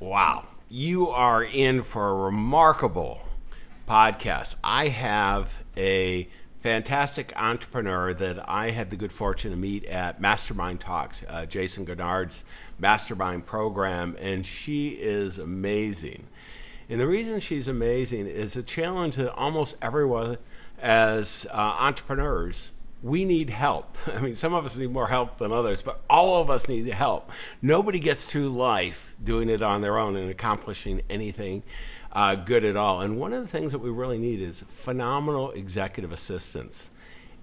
Wow, you are in for a remarkable podcast. I have a fantastic entrepreneur that I had the good fortune to meet at Mastermind Talks, uh, Jayson Gaignard's mastermind program, and she is amazing. And the reason she's amazing is a challenge that almost everyone, as uh, entrepreneurs, we need help. I mean, some of us need more help than others, but all of us need help. Nobody gets through life doing it on their own and accomplishing anything uh, good at all. And one of the things that we really need is phenomenal executive assistance.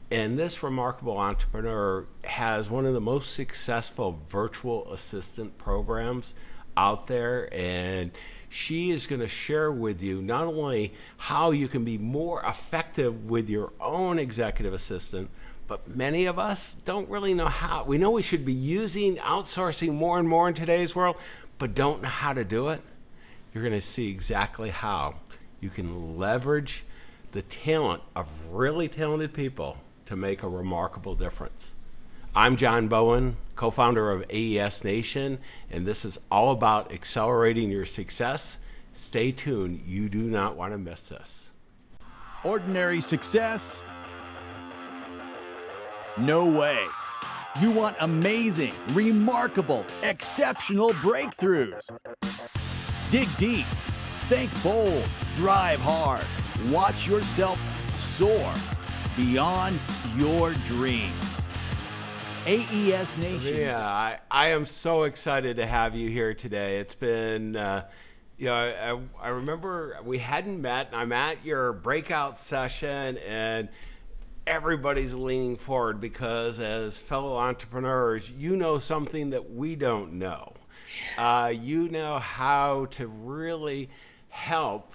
And this remarkable entrepreneur has one of the most successful virtual assistant programs out there. And she is going to share with you not only how you can be more effective with your own executive assistant, but many of us don't really know how. We know we should be using outsourcing more and more in today's world, but don't know how to do it. You're going to see exactly how you can leverage the talent of really talented people to make a remarkable difference. I'm John Bowen, co founder of AES Nation, and this is all about accelerating your success. Stay tuned, you do not want to miss this. Ordinary success no way. You want amazing, remarkable, exceptional breakthroughs. Dig deep, think bold, drive hard, watch yourself soar beyond your dreams. AES Nation. Yeah, I, I am so excited to have you here today. It's been, uh, you know, I, I remember we hadn't met. and I'm at your breakout session and everybody's leaning forward because as fellow entrepreneurs, you know something that we don't know. Uh, you know how to really help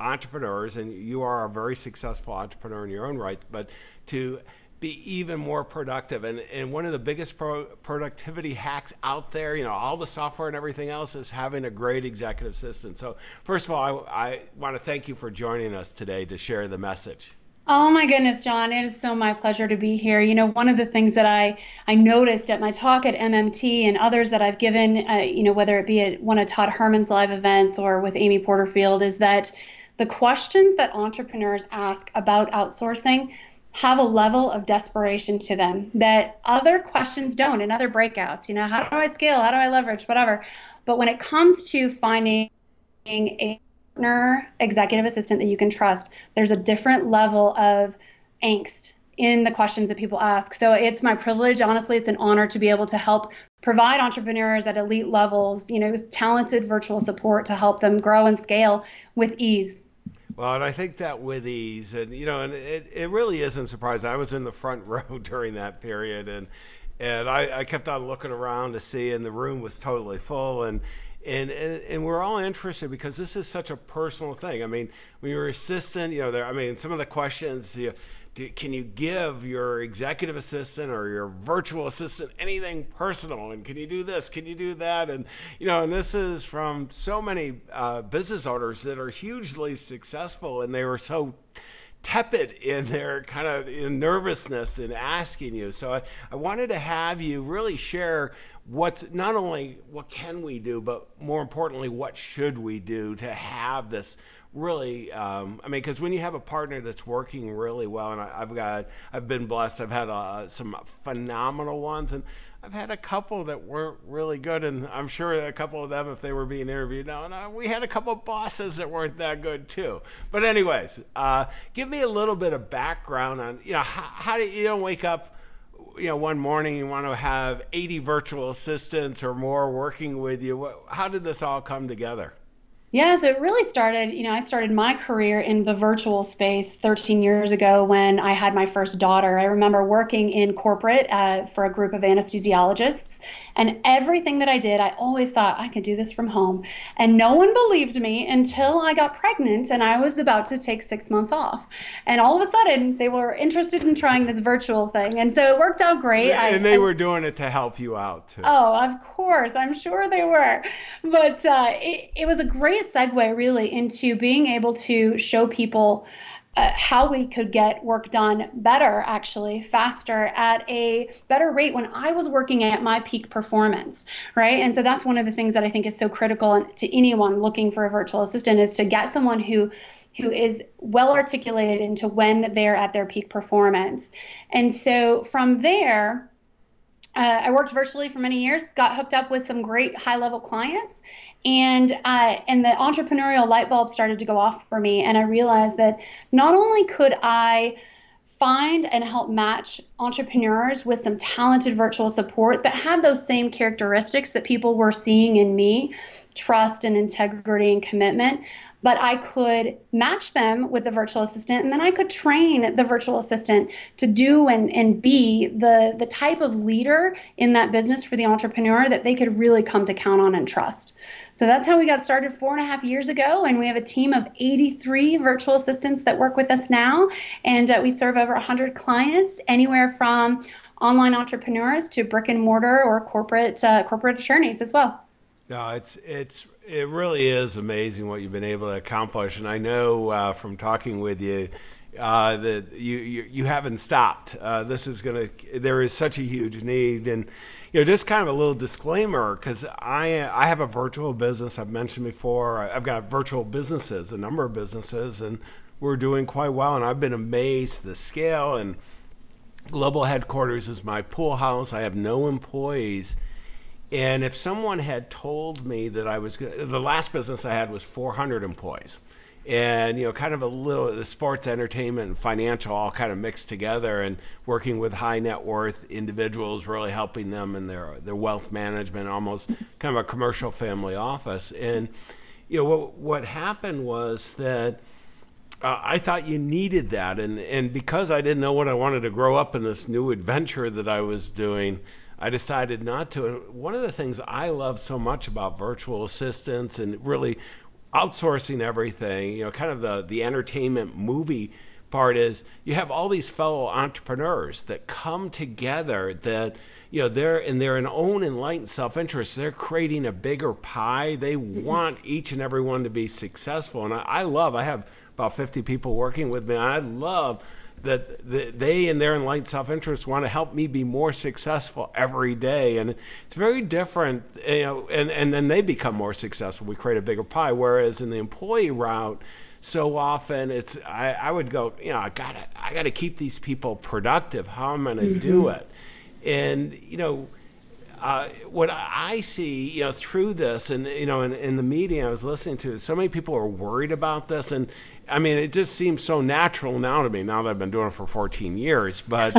entrepreneurs, and you are a very successful entrepreneur in your own right, but to be even more productive. And, and one of the biggest pro- productivity hacks out there, you know, all the software and everything else is having a great executive assistant. So, first of all, I, I want to thank you for joining us today to share the message. Oh my goodness, John, it is so my pleasure to be here. You know, one of the things that I I noticed at my talk at MMT and others that I've given, uh, you know, whether it be at one of Todd Herman's live events or with Amy Porterfield, is that the questions that entrepreneurs ask about outsourcing have a level of desperation to them that other questions don't in other breakouts. You know, how do I scale? How do I leverage? Whatever. But when it comes to finding a partner, executive assistant that you can trust, there's a different level of angst in the questions that people ask. So it's my privilege, honestly, it's an honor to be able to help provide entrepreneurs at elite levels, you know, talented virtual support to help them grow and scale with ease. Well, and I think that with ease, and you know, and it, it really isn't surprising. I was in the front row during that period, and and I, I kept on looking around to see, and the room was totally full, and and, and, and we're all interested because this is such a personal thing. I mean, when you're assistant, you know, there. I mean, some of the questions. You know, do, can you give your executive assistant or your virtual assistant anything personal? And can you do this? Can you do that? And you know, and this is from so many uh, business owners that are hugely successful, and they were so tepid in their kind of nervousness in asking you. So I, I wanted to have you really share what's not only what can we do, but more importantly, what should we do to have this really um, i mean because when you have a partner that's working really well and I, have got i've been blessed i've had uh, some phenomenal ones and i've had a couple that weren't really good and i'm sure a couple of them if they were being interviewed now and uh, we had a couple of bosses that weren't that good too. But anyways uh, give me a little bit of background on you know how, how do you don't wake up you know one morning you want to have 80 virtual assistants or more working with you how did this all come together yeah, so it really started, you know, I started my career in the virtual space 13 years ago when I had my first daughter. I remember working in corporate uh, for a group of anesthesiologists, and everything that I did, I always thought I could do this from home. And no one believed me until I got pregnant and I was about to take six months off. And all of a sudden, they were interested in trying this virtual thing. And so it worked out great. And I, they I, were doing it to help you out, too. Oh, of course. I'm sure they were. But uh, it, it was a great great segue really into being able to show people uh, how we could get work done better, actually, faster at a better rate when I was working at my peak performance, right? And so that's one of the things that I think is so critical to anyone looking for a virtual assistant is to get someone who who is well articulated into when they're at their peak performance. And so from there, uh, I worked virtually for many years, got hooked up with some great high level clients, and uh, and the entrepreneurial light bulb started to go off for me, and I realized that not only could I find and help match entrepreneurs with some talented virtual support that had those same characteristics that people were seeing in me trust and integrity and commitment but I could match them with the virtual assistant and then I could train the virtual assistant to do and, and be the, the type of leader in that business for the entrepreneur that they could really come to count on and trust. So that's how we got started four and a half years ago. And we have a team of 83 virtual assistants that work with us now. And uh, we serve over 100 clients, anywhere from online entrepreneurs to brick and mortar or corporate uh, corporate attorneys as well. No, it's it's it really is amazing what you've been able to accomplish, and I know uh, from talking with you uh, that you, you, you haven't stopped. Uh, this is gonna there is such a huge need, and you know just kind of a little disclaimer because I I have a virtual business I've mentioned before. I've got virtual businesses, a number of businesses, and we're doing quite well. And I've been amazed the scale and global headquarters is my pool house. I have no employees and if someone had told me that I was the last business I had was 400 employees, and you know, kind of a little the sports, entertainment, and financial all kind of mixed together, and working with high net worth individuals, really helping them in their their wealth management, almost kind of a commercial family office. And you know, what what happened was that. Uh, I thought you needed that, and and because I didn't know what I wanted to grow up in this new adventure that I was doing, I decided not to. And one of the things I love so much about virtual assistants and really outsourcing everything, you know, kind of the, the entertainment movie part is you have all these fellow entrepreneurs that come together that you know they're in their own enlightened self-interest they're creating a bigger pie they mm-hmm. want each and every one to be successful and I, I love i have about 50 people working with me i love that they and their enlightened self-interest want to help me be more successful every day. And it's very different you know and, and then they become more successful. We create a bigger pie. Whereas in the employee route so often it's I, I would go you know i gotta i gotta keep these people productive. How am i gonna mm-hmm. do it? And you know uh, what I see, you know, through this, and you know, in, in the media I was listening to, so many people are worried about this, and I mean, it just seems so natural now to me. Now that I've been doing it for 14 years, but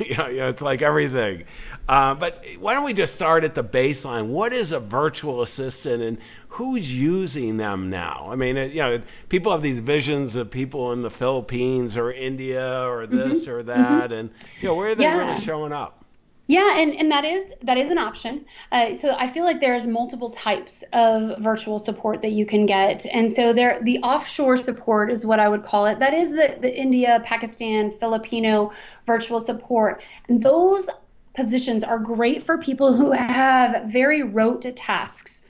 you, know, you, know, it's like everything. Uh, but why don't we just start at the baseline? What is a virtual assistant, and who's using them now? I mean, you know, people have these visions of people in the Philippines or India or this mm-hmm. or that, mm-hmm. and you know, where are they yeah. really showing up? Yeah, and, and that is that is an option. Uh, so I feel like there's multiple types of virtual support that you can get, and so there the offshore support is what I would call it. That is the the India, Pakistan, Filipino virtual support, and those positions are great for people who have very rote tasks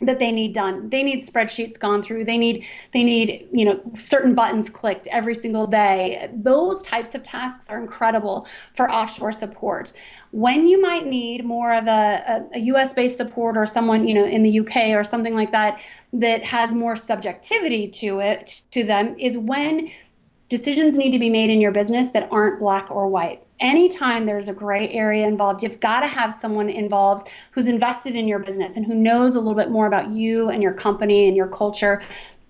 that they need done. They need spreadsheets gone through. They need they need you know certain buttons clicked every single day. Those types of tasks are incredible for offshore support. When you might need more of a, a, us based support or someone you know in the uk or something like that that has more subjectivity to it to them is when decisions need to be made in your business that aren't black or white anytime there's a gray area involved, you've got to have someone involved who's invested in your business and who knows a little bit more about you and your company and your culture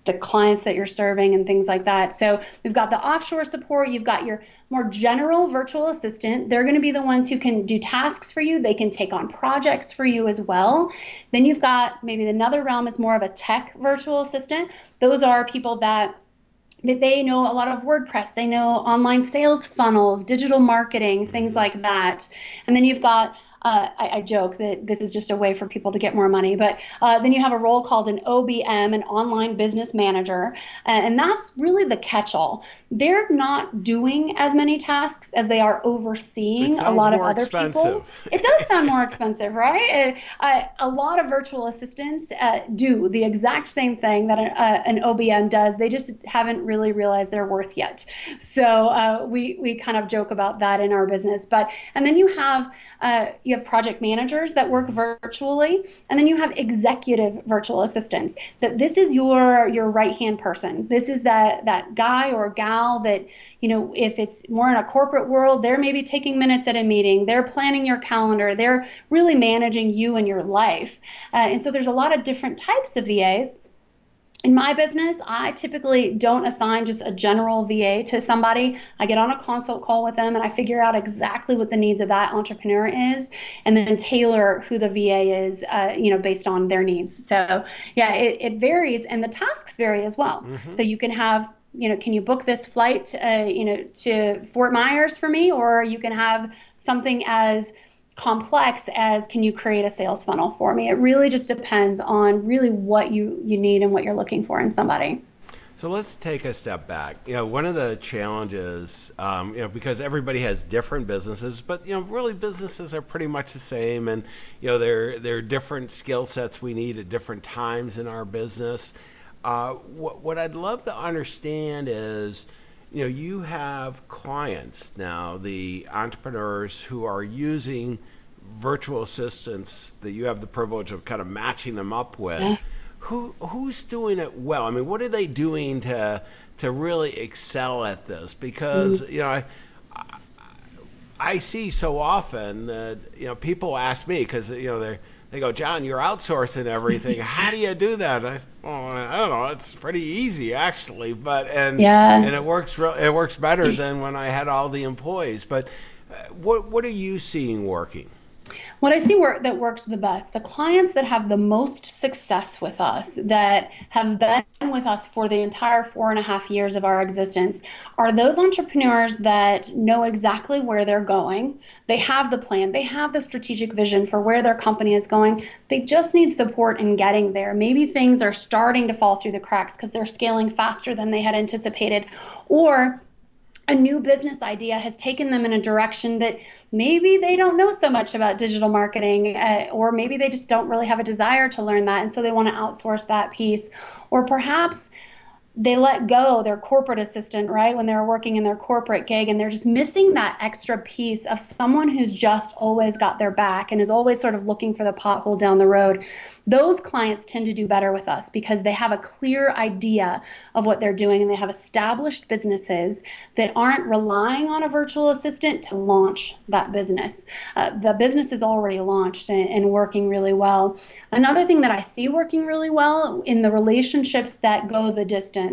the clients that you're serving and things like that. So we've got the offshore support, you've got your more general virtual assistant. They're going to be the ones who can do tasks for you, they can take on projects for you as well. Then you've got maybe another realm is more of a tech virtual assistant. Those are people that they know a lot of WordPress, they know online sales funnels, digital marketing, things like that. And then you've got uh, I, I, joke that this is just a way for people to get more money. But uh, then you have a role called an OBM, an online business manager, and that's really the catch-all. They're not doing as many tasks as they are overseeing a lot of other expensive. people. It does sound more expensive, right? Uh, a lot of virtual assistants uh, do the exact same thing that an, uh, an, OBM does. They just haven't really realized their worth yet. So uh, we we kind of joke about that in our business. But and then you have uh, have project managers that work virtually, and then you have executive virtual assistants. That this is your your right hand person. This is that that guy or gal that you know if it's more in a corporate world, they're maybe taking minutes at a meeting. They're planning your calendar. They're really managing you and your life. Uh, and so there's a lot of different types of VAs in my business, I typically don't assign just a general VA to somebody. I get on a consult call with them and I figure out exactly what the needs of that entrepreneur is, and then tailor who the VA is, uh, you know, based on their needs. So yeah, it, it varies, and the tasks vary as well. Mm-hmm. So you can have you know, can you book this flight, uh, you know, to Fort Myers for me, or you can have something as complex as can you create a sales funnel for me it really just depends on really what you you need and what you're looking for in somebody so let's take a step back. You know, one of the challenges, um, you know, because everybody has different businesses, but you know, really businesses are pretty much the same, and you know, there there are different skill sets we need at different times in our business. Uh, what what I'd love to understand is, you know, you have clients now, the entrepreneurs who are using virtual assistants that you have the privilege of kind of matching them up with. Yeah. Who who's doing it well? I mean, what are they doing to to really excel at this? Because mm-hmm. you know, I, I see so often that you know people ask me because you know they're they go, John, you're outsourcing everything. How do you do that? I, well, I don't know. It's pretty easy actually, but and yeah. and it works. Re- it works better than when I had all the employees. But uh, what what are you seeing working? What I see work that works the best, the clients that have the most success with us, that have been with us for the entire four and a half years of our existence, are those entrepreneurs that know exactly where they're going. They have the plan, they have the strategic vision for where their company is going. They just need support in getting there. Maybe things are starting to fall through the cracks because they're scaling faster than they had anticipated, or a new business idea has taken them in a direction that maybe they don't know so much about digital marketing uh, or maybe they just don't really have a desire to learn that and so they want to outsource that piece. Or perhaps they let go their corporate assistant, right, when they're working in their corporate gig, and they're just missing that extra piece of someone who's just always got their back and is always sort of looking for the pothole down the road. Those clients tend to do better with us because they have a clear idea of what they're doing and they have established businesses that aren't relying on a virtual assistant to launch that business. Uh, the business is already launched and, and working really well. Another thing that I see working really well in the relationships that go the distance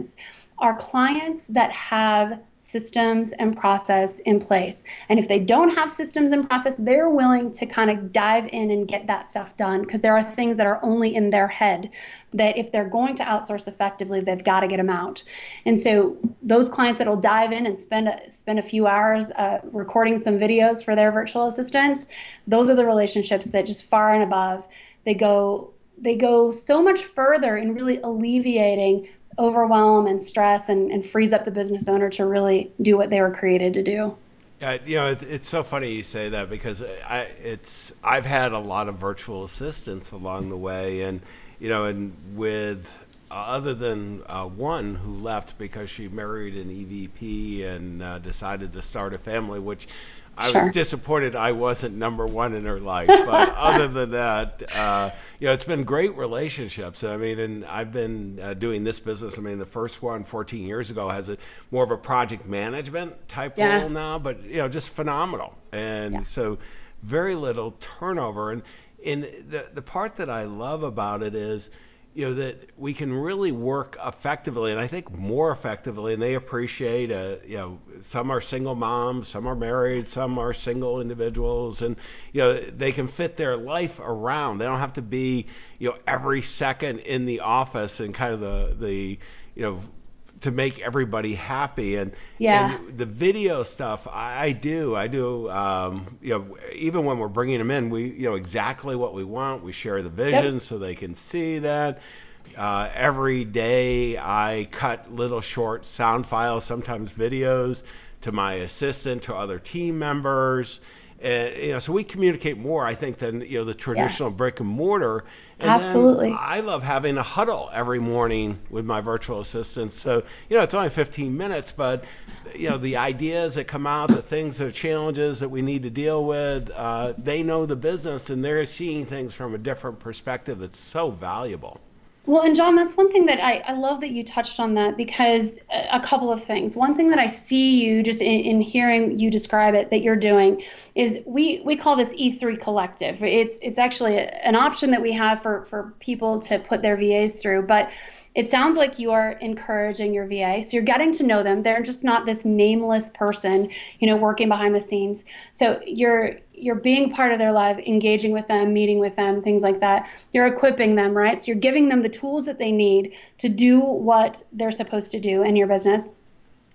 are clients that have systems and process in place. And if they don't have systems and process, they're willing to kind of dive in and get that stuff done because there are things that are only in their head that if they're going to outsource effectively, they've got to get them out. And so those clients that'll dive in and spend a, spend a few hours uh, recording some videos for their virtual assistants, those are the relationships that just far and above they go they go so much further in really alleviating overwhelm and stress and, and frees up the business owner to really do what they were created to do. Yeah, you know, it, it's so funny you say that because I, it's I've had a lot of virtual assistants along the way, and you know, and with uh, other than uh, one who left because she married an EVP and uh, decided to start a family, which I sure. was disappointed I wasn't number one in her life. But other than that, uh, you know, it's been great relationships. I mean, and I've been uh, doing this business. I mean, the first one 14 years ago has a more of a project management type yeah. role now, but you know, just phenomenal. And yeah. so, very little turnover. And in the the part that I love about it is you know that we can really work effectively and i think more effectively and they appreciate uh, you know some are single moms some are married some are single individuals and you know they can fit their life around. They don't have to be you know every second in the office and kind of the the you know to make everybody happy and yeah and the video stuff I, I do I do um, you know even when we're bringing them in we you know exactly what we want we share the vision yep. so they can see that uh, every day I cut little short sound files sometimes videos to my assistant to other team members and you know, so we communicate more, I think, than you know the traditional yeah. brick and mortar. And Absolutely. I love having a huddle every morning with my virtual assistants. So you know, it's only 15 minutes, but you know, the ideas that come out, the things, the challenges that we need to deal with, uh, they know the business and they're seeing things from a different perspective. That's so valuable. Well, and John, that's one thing that I, I love that you touched on that because a, a couple of things. One thing that I see you just in, in, hearing you describe it that you're doing is we we call this E3 collective. It's it's actually a, an option that we have for for people to put their VAs through, but it sounds like you are encouraging your VA. So you're getting to know them. They're just not this nameless person, you know, working behind the scenes. So you're you're being part of their life, engaging with them, meeting with them, things like that. You're equipping them, right? So you're giving them the tools that they need to do what they're supposed to do in your business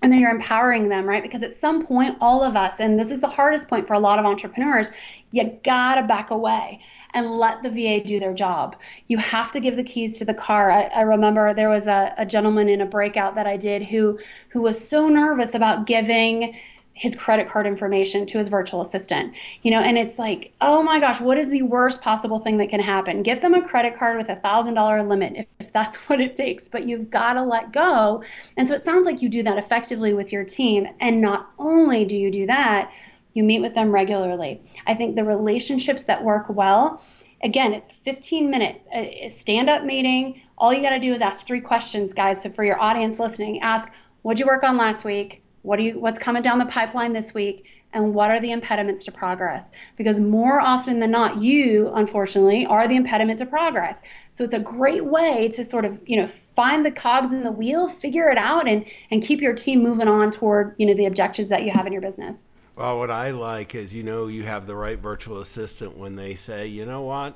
and then you're empowering them, right? Because at some point, all of us, and this is the hardest point for a lot of entrepreneurs, you gotta back away and let the VA do their job. You have to give the keys to the car. I, I remember there was a, a gentleman in a breakout that I did who who was so nervous about giving his credit card information to his virtual assistant. You know, and it's like, oh my gosh, what is the worst possible thing that can happen? Get them a credit card with a thousand dollar limit if, if that's what it takes, but you've got to let go. And so it sounds like you do that effectively with your team. And not only do you do that, you meet with them regularly. I think the relationships that work well, again, it's a 15 minute uh, stand up meeting. All you got to do is ask three questions, guys. So for your audience listening, ask, what'd you work on last week? What do you what's coming down the pipeline this week? And what are the impediments to progress? Because more often than not, you, unfortunately, are the impediment to progress. So it's a great way to sort of, you know, find the cogs in the wheel, figure it out, and and keep your team moving on toward, you know, the objectives that you have in your business. Well, what I like is, you know, you have the right virtual assistant when they say, you know what,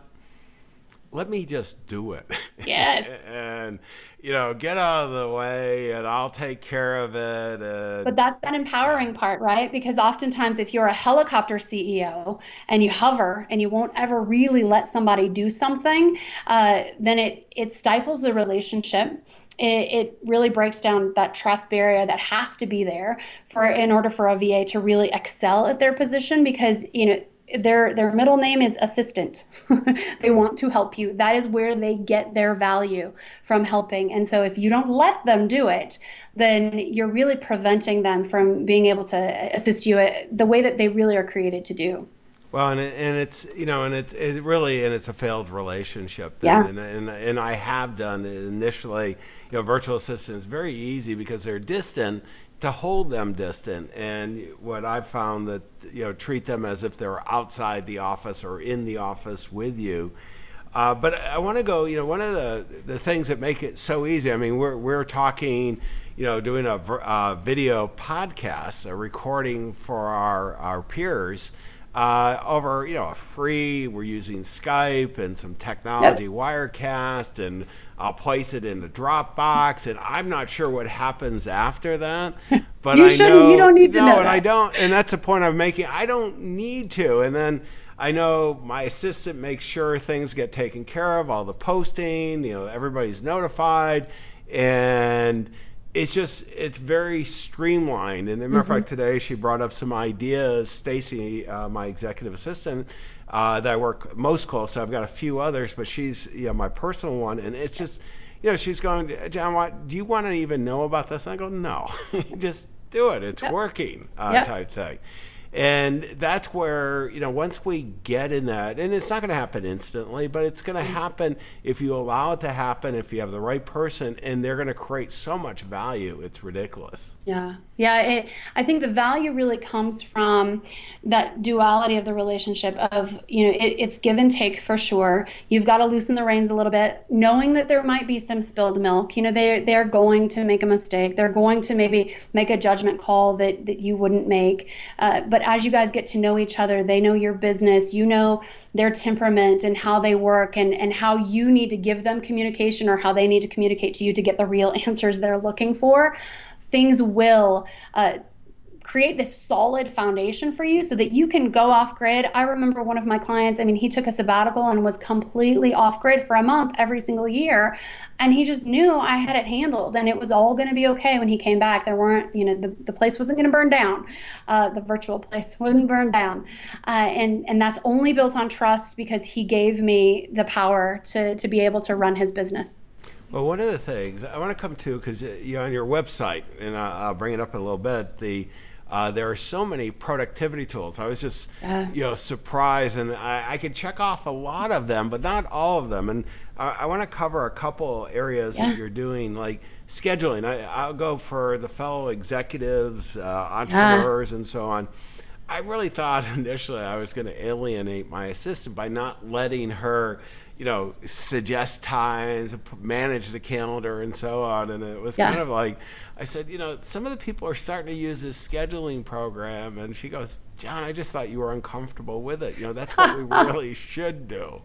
let me just do it. Yes. and you know, get out of the way and I'll take care of it. And... But that's that empowering part, right? Because oftentimes, if you're a helicopter CEO and you hover and you won't ever really let somebody do something, uh, then it it stifles the relationship. It, it really breaks down that trust barrier that has to be there for in order for a VA to really excel at their position because you know their their middle name is assistant they want to help you that is where they get their value from helping and so if you don't let them do it then you're really preventing them from being able to assist you uh, the way that they really are created to do well, and it, and it's you know, and it it really and it's a failed relationship. Then. Yeah. And, and and I have done initially, you know, virtual assistants very easy because they're distant to hold them distant. And what I've found that you know treat them as if they're outside the office or in the office with you. Uh, but I want to go. You know, one of the the things that make it so easy. I mean, we're we're talking. You know, doing a uh, video podcast, a recording for our our peers uh, over you know a free. We're using Skype and some technology, yep. Wirecast, and I'll place it in the Dropbox, and I'm not sure what happens after that. But you I shouldn't. know You don't need to no, know. and that. I don't. And that's the point I'm making. I don't need to. And then I know my assistant makes sure things get taken care of, all the posting. You know, everybody's notified, and it's just it's very streamlined. And as a matter of mm-hmm. fact, today she brought up some ideas. Stacy, uh, my executive assistant, uh, that I work most close. So I've got a few others, but she's you know my personal one, and it's just you know she's going, John, what do you want to even know about this? And I go, no, just do it. It's yep. working, uh, yep. type thing. And that's where, you know, once we get in that, and it's not going to happen instantly, but it's going to mm-hmm. happen if you allow it to happen, if you have the right person, and they're going to create so much value. It's ridiculous. Yeah. Yeah. It, I think the value really comes from that duality of the relationship of, you know, it, it's give and take for sure. You've got to loosen the reins a little bit, knowing that there might be some spilled milk. You know, they, they're going to make a mistake. They're going to maybe make a judgment call that, that you wouldn't make. Uh, but as you guys get to know each other, they know your business, you know their temperament and how they work and, and how you need to give them communication or how they need to communicate to you to get the real answers they're looking for. Things will uh, create this solid foundation for you so that you can go off grid. I remember one of my clients, I mean, he took a sabbatical and was completely off grid for a month every single year. And he just knew I had it handled and it was all going to be okay when he came back. There weren't, you know, the, the place wasn't going to burn down. Uh, the virtual place wouldn't burn down. Uh, and, and that's only built on trust because he gave me the power to, to be able to run his business. Well, one of the things I want to come to because uh, you know, on your website, and I'll bring it up in a little bit. The uh, there are so many productivity tools. I was just, uh, you know, surprised, and I, I, could check off a lot of them, but not all of them. And I, I want to cover a couple areas yeah. that you're doing, like scheduling. I, will go for the fellow executives, uh, entrepreneurs, yeah. and so on. I really thought initially I was going to alienate my assistant by not letting her you know, suggest times, manage the calendar, and so on. And it was yeah. kind of like, I said, you know, some of the people are starting to use this scheduling program. And she goes, John, I just thought you were uncomfortable with it. You know, that's what we really should do.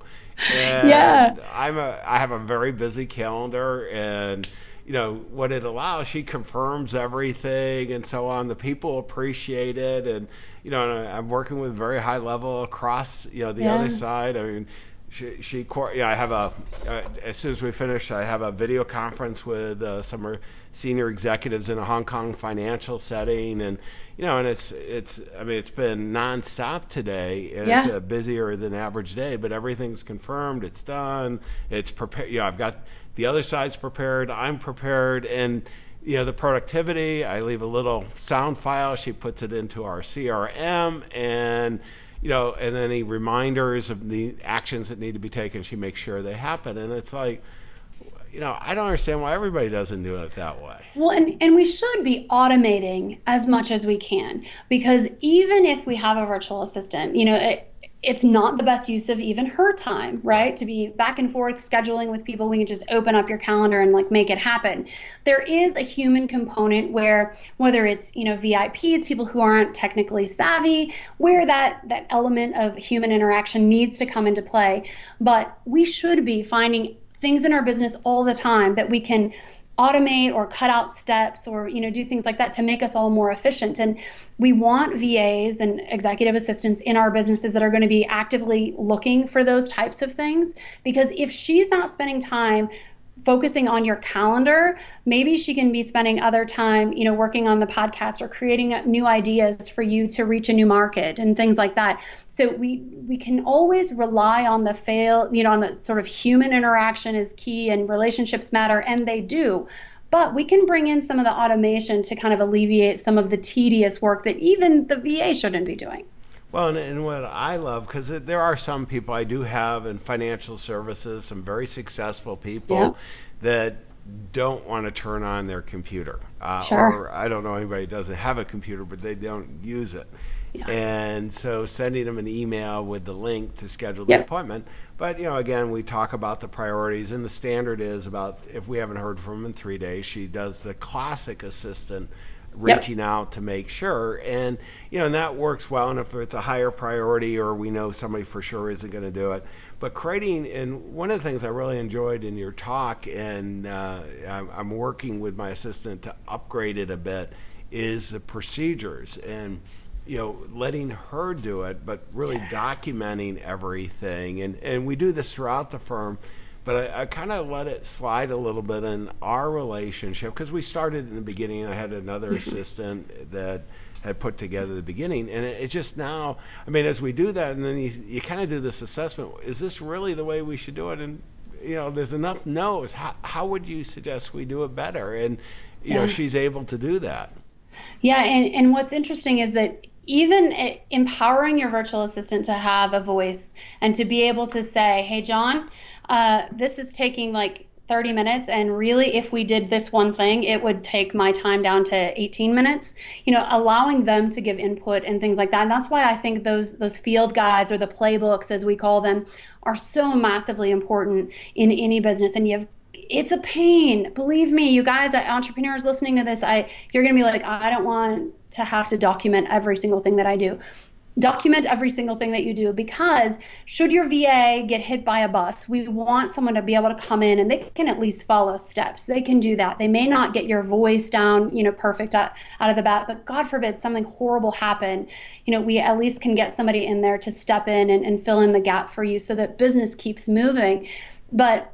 And yeah. I'm a, I have a very busy calendar and, you know, what it allows, she confirms everything and so on. The people appreciate it. And, you know, I'm working with very high level across, you know, the yeah. other side. I mean, she, she yeah, I have a, uh, as soon as we finish, I have a video conference with uh, some senior executives in a Hong Kong financial setting. And, you know, and it's, it's, I mean, it's been nonstop today and yeah. it's a busier than average day, but everything's confirmed. It's done. It's prepared. You know, I've got the other side's prepared. I'm prepared. And, you know, the productivity, I leave a little sound file. She puts it into our CRM and, you know, and any reminders of the actions that need to be taken, she makes sure they happen. And it's like, you know, I don't understand why everybody doesn't do it that way. Well, and, and we should be automating as much as we can because even if we have a virtual assistant, you know, it, it's not the best use of even her time, right? To be back and forth scheduling with people, we can just open up your calendar and like make it happen. There is a human component where whether it's, you know, VIPs, people who aren't technically savvy, where that that element of human interaction needs to come into play. But we should be finding things in our business all the time that we can automate or cut out steps or you know do things like that to make us all more efficient. And we want VAs and executive assistants in our businesses that are going to be actively looking for those types of things because if she's not spending time focusing on your calendar, maybe she can be spending other time, you know, working on the podcast or creating new ideas for you to reach a new market and things like that. So we we can always rely on the fail, you know, on the sort of human interaction is key and relationships matter and they do. But we can bring in some of the automation to kind of alleviate some of the tedious work that even the VA shouldn't be doing. Well, and, and, what I love, because there are some people I do have in financial services, some very successful people yeah. that don't want to turn on their computer. Uh, sure. Or I don't know anybody who doesn't have a computer, but they don't use it. Yeah. And so sending them an email with the link to schedule the yep. appointment. But, you know, again, we talk about the priorities, and the standard is about if we haven't heard from them in three days, she does the classic assistant reaching yep. out to make sure. And, you know, and that works well. And if it's a higher priority or we know somebody for sure isn't going to do it. But creating, and one of the things I really enjoyed in your talk, and uh, I'm working with my assistant to upgrade it a bit, is the procedures. And, you know, letting her do it, but really yes. documenting everything. And, and we do this throughout the firm but I, I kind of let it slide a little bit in our relationship because we started in the beginning. I had another mm-hmm. assistant that had put together the beginning, and it, it, just now. I mean, as we do that, and then you, you kind of do this assessment: is this really the way we should do it? And you know, there's enough no's. How, how would you suggest we do it better? And you yeah. know, she's able to do that. Yeah, and and what's interesting is that even empowering your virtual assistant to have a voice and to be able to say, "Hey, John." uh, this is taking like 30 minutes and really if we did this one thing it would take my time down to 18 minutes. You know allowing them to give input and things like that. And that's why i think those those field guides or the playbooks as we call them are so massively important in any business. And you have it's a pain. Believe me you guys entrepreneurs listening to this i you're going to be like i don't want to have to document every single thing that I do document every single thing that you do because should your VA get hit by a bus, we want someone to be able to come in and they can at least follow steps. They can do that. They may not get your voice down, you know, perfect out, out of the bat, but God forbid something horrible happen, you know, we at least can get somebody in there to step in and, and fill in the gap for you so that business keeps moving. But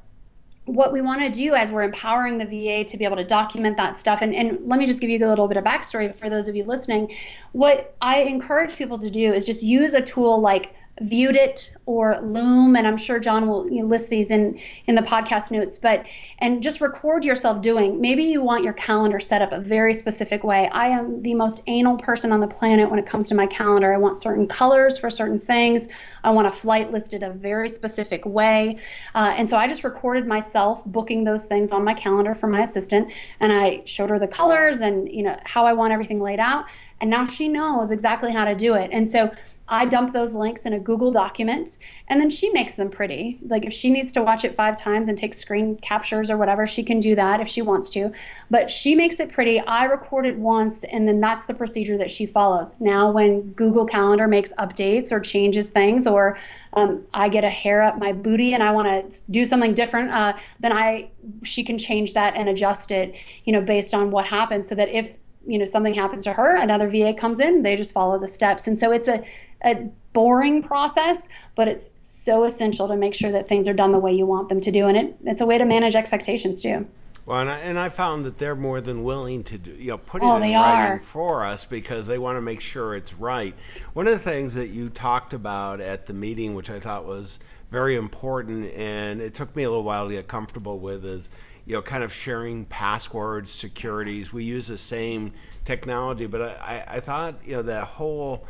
what we want to do as we're empowering the VA to be able to document that stuff. And, and let me just give you a little bit of backstory for those of you listening. What I encourage people to do is just use a tool like ViewedIt or Loom, and I'm sure John will you know, list these in in the podcast notes. But and just record yourself doing. Maybe you want your calendar set up a very specific way. I am the most anal person on the planet when it comes to my calendar. I want certain colors for certain things. I want a flight listed a very specific way, uh, and so I just recorded myself booking those things on my calendar for my assistant, and I showed her the colors and you know how I want everything laid out. And now she knows exactly how to do it. And so I dump those links in a Google document and then she makes them pretty. Like if she needs to watch it five times and take screen captures or whatever, she can do that if she wants to. But she makes it pretty. I record it once and then that's the procedure that she follows. Now, when Google Calendar makes updates or changes things, or um, I get a hair up my booty and I want to do something different, uh, then I she can change that and adjust it, you know, based on what happens, so that if you know something happens to her another va comes in they just follow the steps and so it's a, a boring process but it's so essential to make sure that things are done the way you want them to do and it, it's a way to manage expectations too well, and I, and I found that they're more than willing to do, you know, put it oh, in writing are. for us because they want to make sure it's right. One of the things that you talked about at the meeting, which I thought was very important, and it took me a little while to get comfortable with, is you know, kind of sharing passwords, securities. We use the same technology, but I, I thought, you know, that whole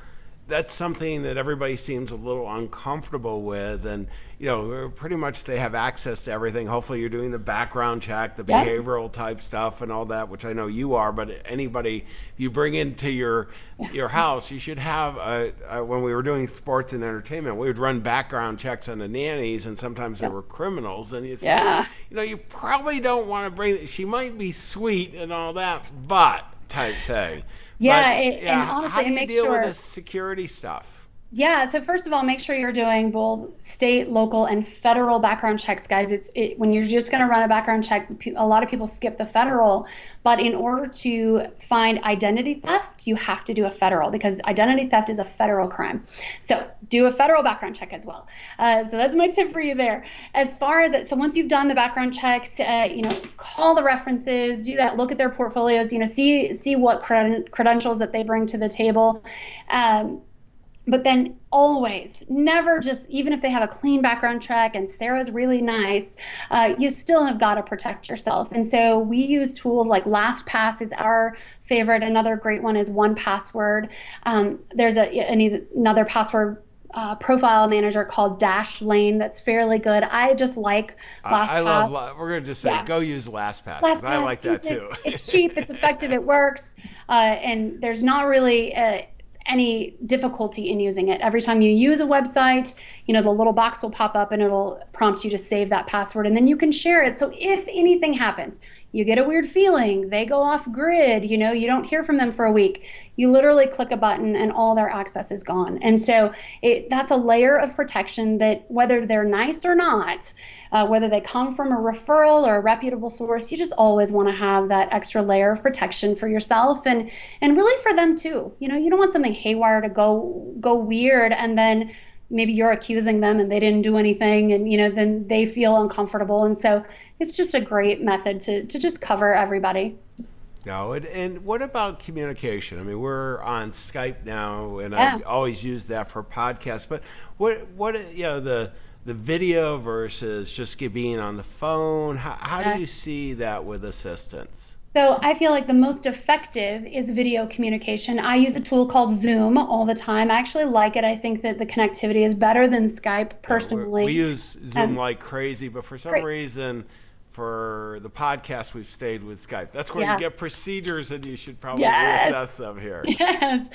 that's something that everybody seems a little uncomfortable with and you know pretty much they have access to everything hopefully you're doing the background check the yep. behavioral type stuff and all that which i know you are but anybody you bring into your your house you should have a, a, when we were doing sports and entertainment we would run background checks on the nannies and sometimes yep. they were criminals and you say, yeah. you know you probably don't want to bring she might be sweet and all that but type thing yeah, it, yeah and honestly, how do you it makes deal sure with the security stuff. Yeah, so first of all, make sure you're doing both state, local, and federal background checks, guys. It's it, when you're just going to run a background check. A lot of people skip the federal, but in order to find identity theft, you have to do a federal because identity theft is a federal crime. So do a federal background check as well. Uh, so that's my tip for you there. As far as it, so once you've done the background checks, uh, you know, call the references, do that, look at their portfolios, you know, see see what cred- credentials that they bring to the table. Um, but then always never just even if they have a clean background check and sarah's really nice uh, you still have got to protect yourself and so we use tools like lastpass is our favorite another great one is 1Password um, there's a, another password uh, profile manager called Dashlane that's fairly good. I just like LastPass. I, I love. We're gonna just say yeah. go use LastPass. LastPass I like that too. It. it's cheap. It's effective. It works. Uh, and there's not really. A, any difficulty in using it. Every time you use a website, you know, the little box will pop up and it'll prompt you to save that password and then you can share it. So if anything happens, you get a weird feeling, they go off grid, you know, you don't hear from them for a week. You literally click a button and all their access is gone. And so it, that's a layer of protection that whether they're nice or not, uh, whether they come from a referral or a reputable source, you just always want to have that extra layer of protection for yourself and and really for them too. You know, you don't want something haywire to go go weird and then maybe you're accusing them and they didn't do anything and you know then they feel uncomfortable and so it's just a great method to, to just cover everybody no and, and what about communication i mean we're on skype now and yeah. i always use that for podcasts but what what you know the the video versus just being on the phone how, how yeah. do you see that with assistants so I feel like the most effective is video communication. I use a tool called Zoom all the time. I actually like it. I think that the connectivity is better than Skype personally. we use Zoom like crazy, but for some reason for the podcast, we've stayed with Skype. That's where Yeah. you get procedures, and you should probably Yes. reassess them here. Yes.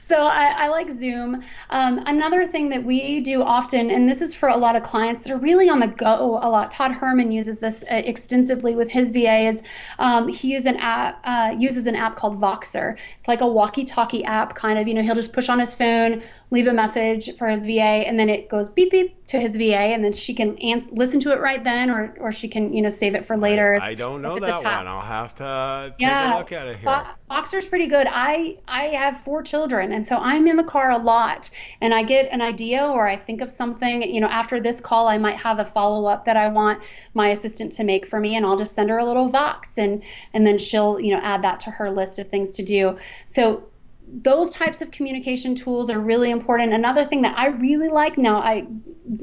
So I, I like Zoom. Um, another thing that we do often, and this is for a lot of clients that are really on the go a lot. Todd Herman uses this uh, extensively with his VA. Is um, he uses an app uh, uses an app called Voxer. It's like a walkie-talkie app, kind of. You know, he'll just push on his phone, leave a message for his VA, and then it goes beep beep to his VA, and then she can ans- listen to it right then, or or she can you know save it for later. I don't know if it's a that one. I'll have to take Yeah. a look at it here. Fo- Voxer's pretty good. I I have four children, and so I'm in the car a lot, and I get an idea or I think of something. You know, after this call, I might have a follow up that I want my assistant to make for me, and I'll just send her a little Vox, and and then she'll you know add that to her list of things to do. So those types of communication tools are really important. Another thing that I really like now, I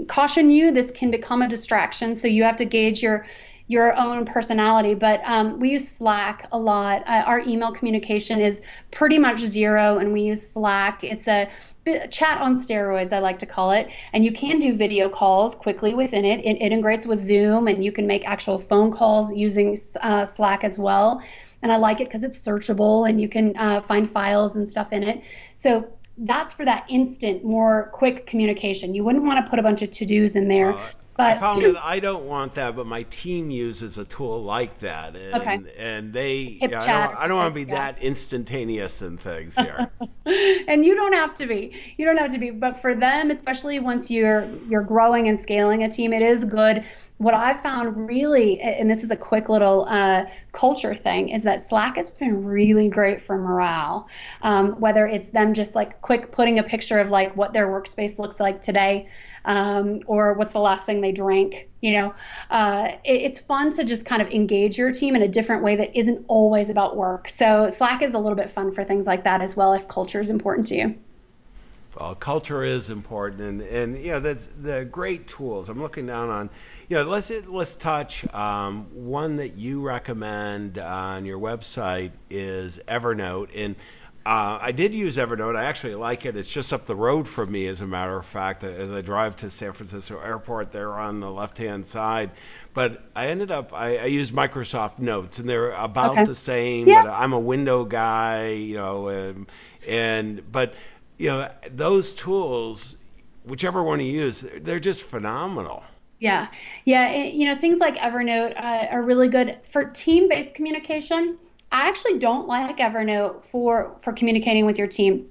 caution you, this can become a distraction. So you have to gauge your your own personality. But um, we use Slack a lot. Uh, our email communication is pretty much zero, and we use Slack. It's a chat on steroids, I like to call it. And you can do video calls quickly within it. It integrates with Zoom, and you can make actual phone calls using uh, Slack as well. And I like it because it's searchable, and you can uh, find files and stuff in it. So that's for that instant, more quick communication. You wouldn't want to put a bunch of to dos in there. But I found that I don't want that, but my team uses a tool like that, and Okay. and they, yeah, I don't, I don't want to be yeah. that instantaneous in things here. and you don't have to be you don't have to be but for them especially once you're you're growing and scaling a team it is good what i've found really and this is a quick little uh, culture thing is that slack has been really great for morale um, whether it's them just like quick putting a picture of like what their workspace looks like today um, or what's the last thing they drank you know? Uh, it, it's fun to just kind of engage your team in a different way that isn't always about work. So slack is a little bit fun for things like that as well if culture is important to you. Uh, culture is important, and, and you know that's the great tools. I'm looking down on, you know, let's let's touch um, one that you recommend on your website is Evernote, and uh, I did use Evernote. I actually like it. It's just up the road from me, as a matter of fact. As I drive to San Francisco Airport, they're on the left-hand side. But I ended up I, I used Microsoft Notes, and they're about Okay. the same. Yeah. But I'm a window guy, you know, and, and but you know those tools, whichever one you use, they're just phenomenal. Yeah, yeah. it- you know, things like Evernote uh, are really good for team-based communication. I actually don't like Evernote for for communicating with your team.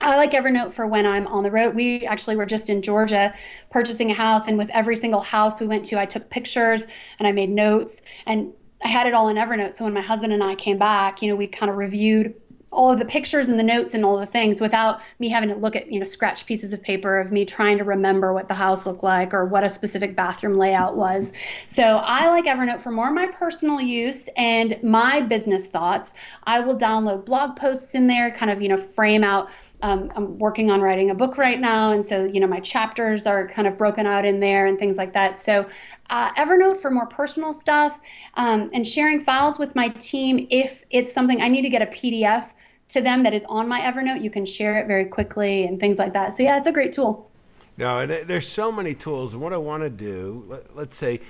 I like Evernote for when I'm on the road. We actually were just in Georgia purchasing a house, and with every single house we went to, I took pictures and I made notes, and I had it all in Evernote. So when my husband and I came back, you know, we kind of reviewed all of the pictures and the notes and all the things without me having to look at you know scratch pieces of paper of me trying to remember what the house looked like or what a specific bathroom layout was. So i like evernote for more my personal use and my business thoughts. I will download blog posts in there kind of you know frame out um, i'm working on writing a book right now and so you know my chapters are kind of broken out in there and things like that so uh, evernote for more personal stuff um, and sharing files with my team if it's something i need to get a pdf to them that is on my Evernote. You can share it very quickly and things like that. So yeah, it's a great tool. No, there's so many tools. And what I want to do, let, let's say,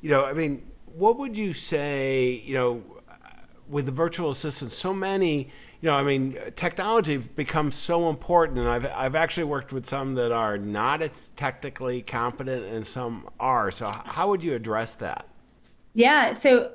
you know, I mean, what would you say, you know, with the virtual assistant, so many, you know, I mean, technology becomes so important, and I've I've actually worked with some that are not as technically competent, and some are. So, how would you address that? Yeah, so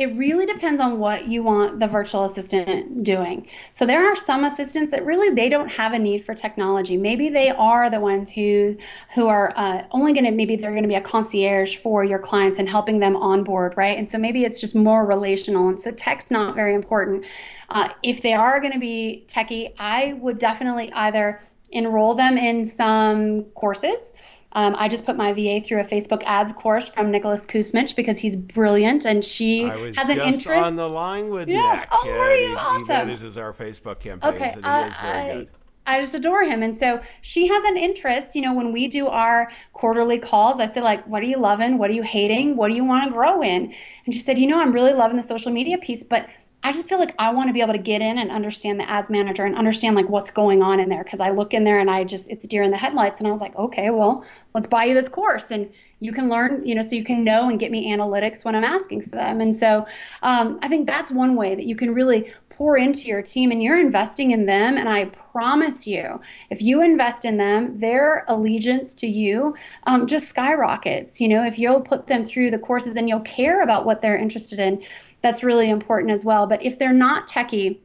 it really depends on what you want the virtual assistant doing. So there are some assistants that really they don't have a need for technology. Maybe they are the ones who who are uh, only going to maybe they're going to be a concierge for your clients and helping them onboard, right? And so maybe it's just more relational. And so tech's not very important. Uh, if they are going to be techie, I would definitely either enroll them in some courses. Um, I just put my VA through a Facebook ads course from Nicholas Kusmich because he's brilliant and she has an just interest. on the line with Yeah. Nick. Oh, were you? he, he Awesome. manages our Facebook campaigns, Okay, and he uh, is very I, good. I just adore him. And so she has an interest, you know, when we do our quarterly calls, I say, like, what are you loving? What are you hating? What do you want to grow in? And she said, you know, I'm really loving the social media piece, but I just feel like I want to be able to get in and understand the ads manager and understand like what's going on in there because I look in there and I just it's deer in the headlights and I was like, okay, well, let's buy you this course and you can learn, you know, so you can know and get me analytics when I'm asking for them. And so um, I think that's one way that you can really pour into your team and you're investing in them. And I promise you, if you invest in them, their allegiance to you um, just skyrockets. You know, if you'll put them through the courses and you'll care about what they're interested in, that's really important as well. But if they're not techie,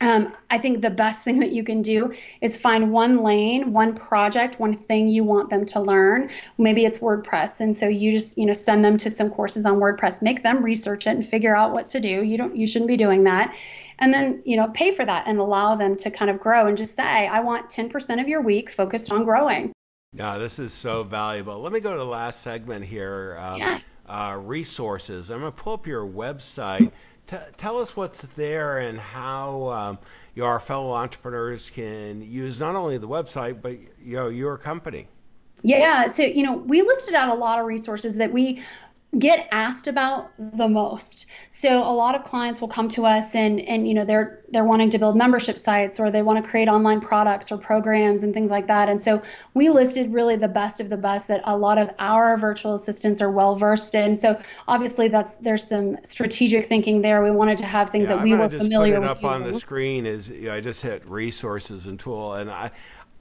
um, I think the best thing that you can do is find one lane, one project, one thing you want them to learn. Maybe it's WordPress, and so you just you know send them to some courses on WordPress, make them research it and figure out what to do. You don't you shouldn't be doing that, and then you know pay for that and allow them to kind of grow and just say I want 10% of your week focused on growing. Yeah, this is so valuable. Let me go to the last segment here. Um, yeah. Uh, resources. I'm going to pull up your website. T- tell us what's there and how um, your fellow entrepreneurs can use not only the website but you know your company. Yeah, so you know we listed out a lot of resources that we get asked about the most. So a lot of clients will come to us and and you know they're they're wanting to build membership sites or they want to create online products or programs and things like that. And so we listed really the best of the best that a lot of our virtual assistants are well versed in. So obviously that's there's some strategic thinking there. We wanted to have things yeah, that we were familiar with. Just put it up on the screen is you know, I just hit resources and tool and I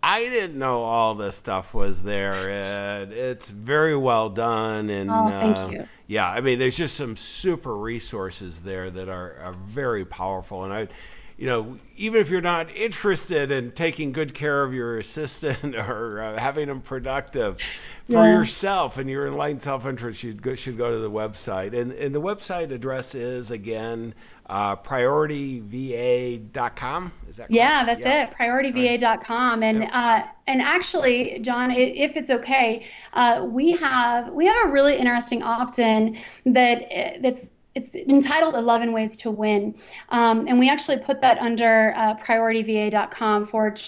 I didn't know all this stuff was there. And it's very well done. And oh, thank uh, you. yeah, I mean, there's just some super resources there that are, are very powerful. And I, you know, even if you're not interested in taking good care of your assistant or uh, having them productive for yeah. yourself and your enlightened self-interest, you should go to the website. And, and the website address is again uh, priorityva.com. Is that correct? Yeah, that's yeah. it. Priorityva.com. And uh, and actually, John, if it's okay, uh, we have we have a really interesting opt-in that uh, that's it's entitled 11 ways to win um, and we actually put that under uh, priorityva.com forward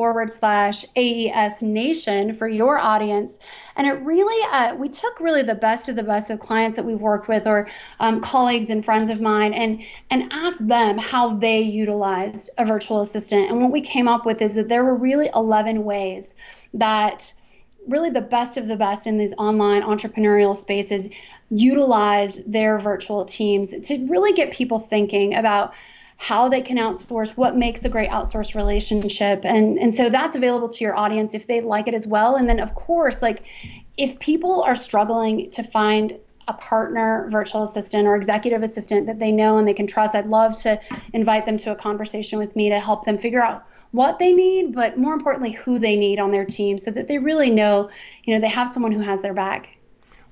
forward slash AES Nation for your audience. And it really, uh, we took really the best of the best of clients that we've worked with or um, colleagues and friends of mine and, and asked them how they utilized a virtual assistant. And what we came up with is that there were really 11 ways that really the best of the best in these online entrepreneurial spaces utilized their virtual teams to really get people thinking about how they can outsource, what makes a great outsource relationship. And, and so that's available to your audience if they like it as well. And then, of course, like if people are struggling to find a partner virtual assistant or executive assistant that they know and they can trust, I'd love to invite them to a conversation with me to help them figure out what they need, but more importantly, who they need on their team so that they really know, you know, they have someone who has their back.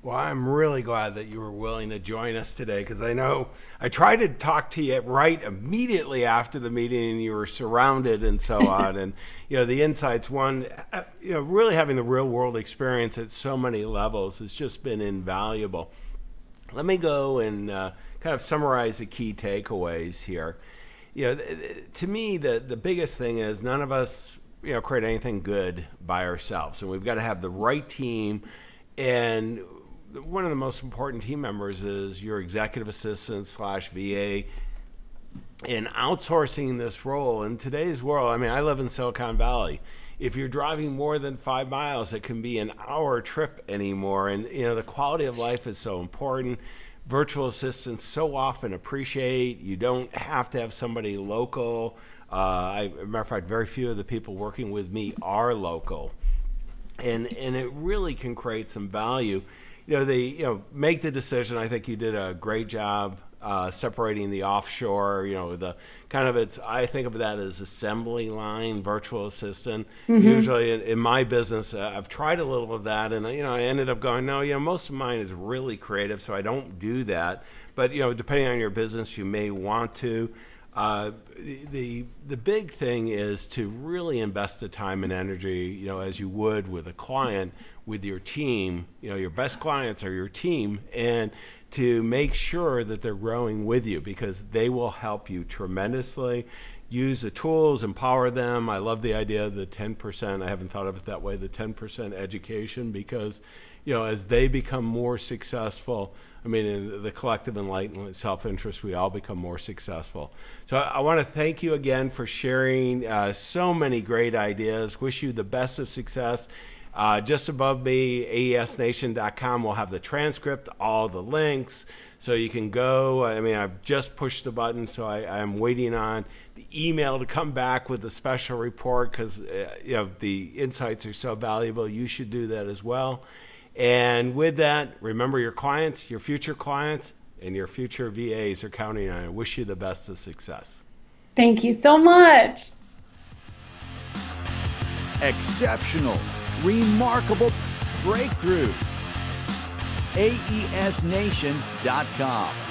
Well, I'm really glad that you were willing to join us today because I know I tried to talk to you right immediately after the meeting and you were surrounded and so on. and, you know, the insights, one, uh, you know, really having the real world experience at so many levels has just been invaluable. Let me go and uh, kind of summarize the key takeaways here. You know, to me, the, the biggest thing is none of us, you know, create anything good by ourselves. And we've got to have the right team and one of the most important team members is your executive assistant slash VA. In outsourcing this role in today's world, I mean, I live in Silicon Valley. If you're driving more than five miles, it can be an hour trip anymore. And you know, the quality of life is so important. Virtual assistants so often appreciate. You don't have to have somebody local. Uh, I, matter of fact, very few of the people working with me are local, and and it really can create some value you know, they you know make the decision. I think you did a great job uh, separating the offshore. You know, the kind of it's. I think of that as assembly line virtual assistant. Mm-hmm. Usually, in, in, my business, uh, I've tried a little of that, and you know, I ended up going, no, you know, most of mine is really creative, so I don't do that. But you know, depending on your business, you may want to. Uh, the the big thing is to really invest the time and energy, you know, as you would with a client, with your team. You know, your best clients are your team, and to make sure that they're growing with you because they will help you tremendously. Use the tools, empower them. I love the idea of the 10%. I haven't thought of it that way the 10% education because you know, as they become more successful, I mean, in the collective enlightenment, self interest, we all become more successful. So I, want to thank you again for sharing uh, so many great ideas. Wish you the best of success. Uh, just above me, aesnation.com will have the transcript, all the links, so you can go. I mean, I've just pushed the button, so I, am waiting on the email to come back with the special report because uh, you know the insights are so valuable. You should do that as well. And with that, remember your clients, your future clients, and your future VAs are counting on it. I wish you the best of success. Thank you so much. Exceptional, remarkable breakthroughs. AESNation.com.